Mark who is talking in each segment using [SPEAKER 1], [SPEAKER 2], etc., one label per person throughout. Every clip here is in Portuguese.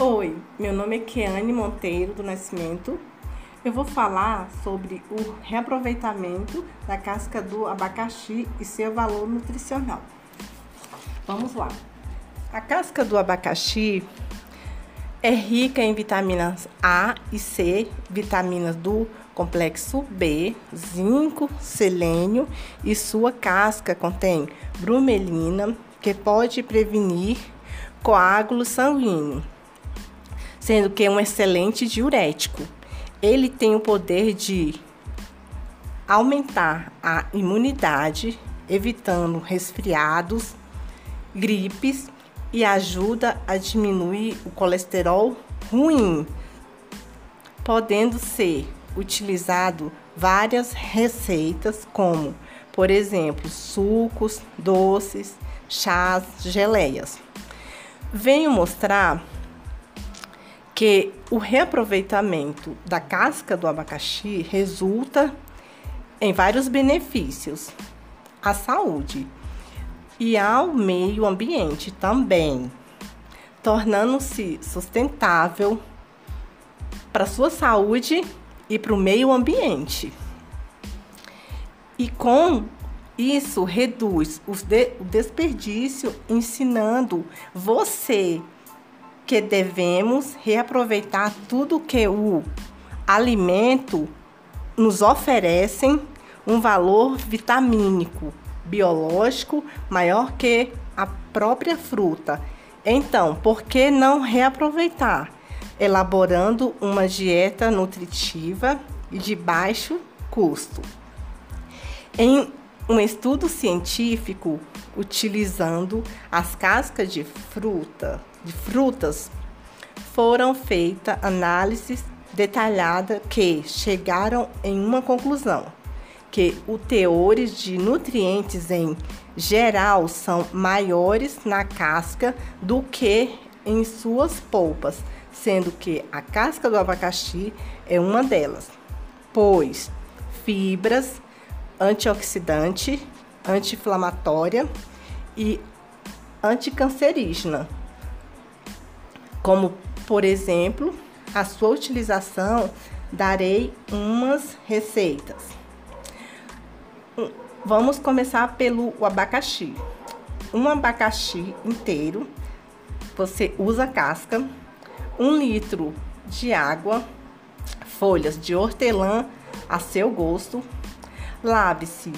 [SPEAKER 1] Oi, meu nome é Keane Monteiro do Nascimento. Eu vou falar sobre o reaproveitamento da casca do abacaxi e seu valor nutricional. Vamos lá. A casca do abacaxi é rica em vitaminas A e C, vitaminas do complexo B, zinco, selênio e sua casca contém brumelina, que pode prevenir coágulo sanguíneo sendo que é um excelente diurético. Ele tem o poder de aumentar a imunidade, evitando resfriados, gripes e ajuda a diminuir o colesterol ruim, podendo ser utilizado várias receitas como, por exemplo, sucos, doces, chás, geleias. Venho mostrar que o reaproveitamento da casca do abacaxi resulta em vários benefícios à saúde e ao meio ambiente também, tornando-se sustentável para sua saúde e para o meio ambiente. E com isso reduz o desperdício, ensinando você que devemos reaproveitar tudo que o alimento nos oferecem um valor vitamínico, biológico maior que a própria fruta. Então, por que não reaproveitar? Elaborando uma dieta nutritiva e de baixo custo. Em um estudo científico utilizando as cascas de fruta, de frutas, foram feitas análises detalhadas que chegaram em uma conclusão que os teores de nutrientes em geral são maiores na casca do que em suas polpas, sendo que a casca do abacaxi é uma delas, pois fibras, antioxidante, anti-inflamatória e anticancerígena, como por exemplo, a sua utilização, darei umas receitas. Vamos começar pelo abacaxi. Um abacaxi inteiro, você usa casca, um litro de água, folhas de hortelã a seu gosto. Lave-se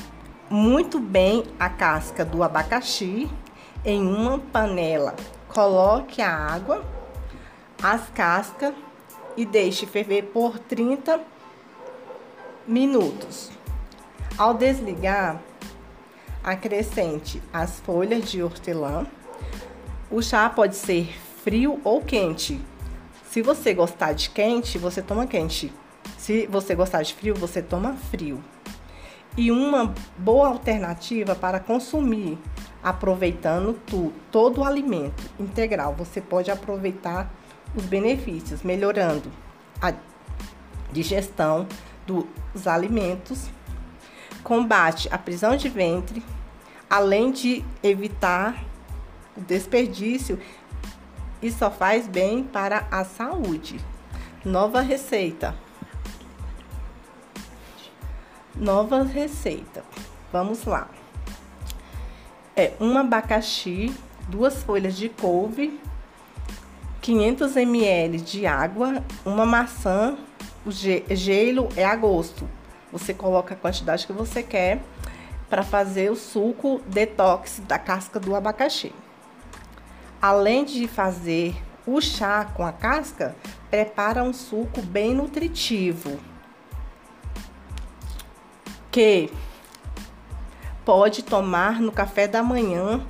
[SPEAKER 1] muito bem a casca do abacaxi em uma panela. Coloque a água, as cascas e deixe ferver por 30 minutos. Ao desligar, acrescente as folhas de hortelã. O chá pode ser frio ou quente. Se você gostar de quente, você toma quente. Se você gostar de frio, você toma frio e uma boa alternativa para consumir, aproveitando tu, todo o alimento integral. Você pode aproveitar os benefícios, melhorando a digestão dos alimentos, combate a prisão de ventre, além de evitar o desperdício e só faz bem para a saúde. Nova receita nova receita. Vamos lá. É um abacaxi, duas folhas de couve, 500 ml de água, uma maçã, o gelo é a gosto. Você coloca a quantidade que você quer para fazer o suco detox da casca do abacaxi. Além de fazer o chá com a casca, prepara um suco bem nutritivo que pode tomar no café da manhã,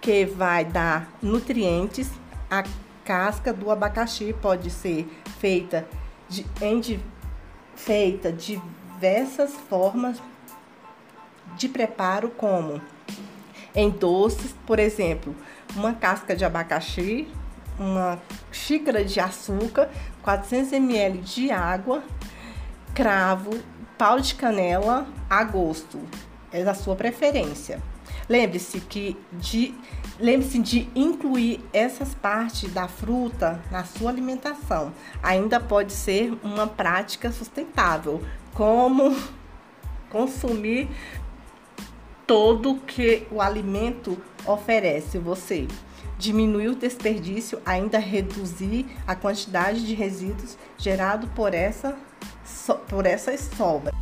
[SPEAKER 1] que vai dar nutrientes. A casca do abacaxi pode ser feita de, em de, feita diversas formas de preparo, como em doces, por exemplo, uma casca de abacaxi, uma xícara de açúcar, 400 ml de água, cravo, pau de canela a gosto, é da sua preferência. Lembre-se que de lembre-se de incluir essas partes da fruta na sua alimentação. Ainda pode ser uma prática sustentável, como consumir todo que o alimento oferece você. Diminuir o desperdício, ainda reduzir a quantidade de resíduos gerado por essa por essas sobras.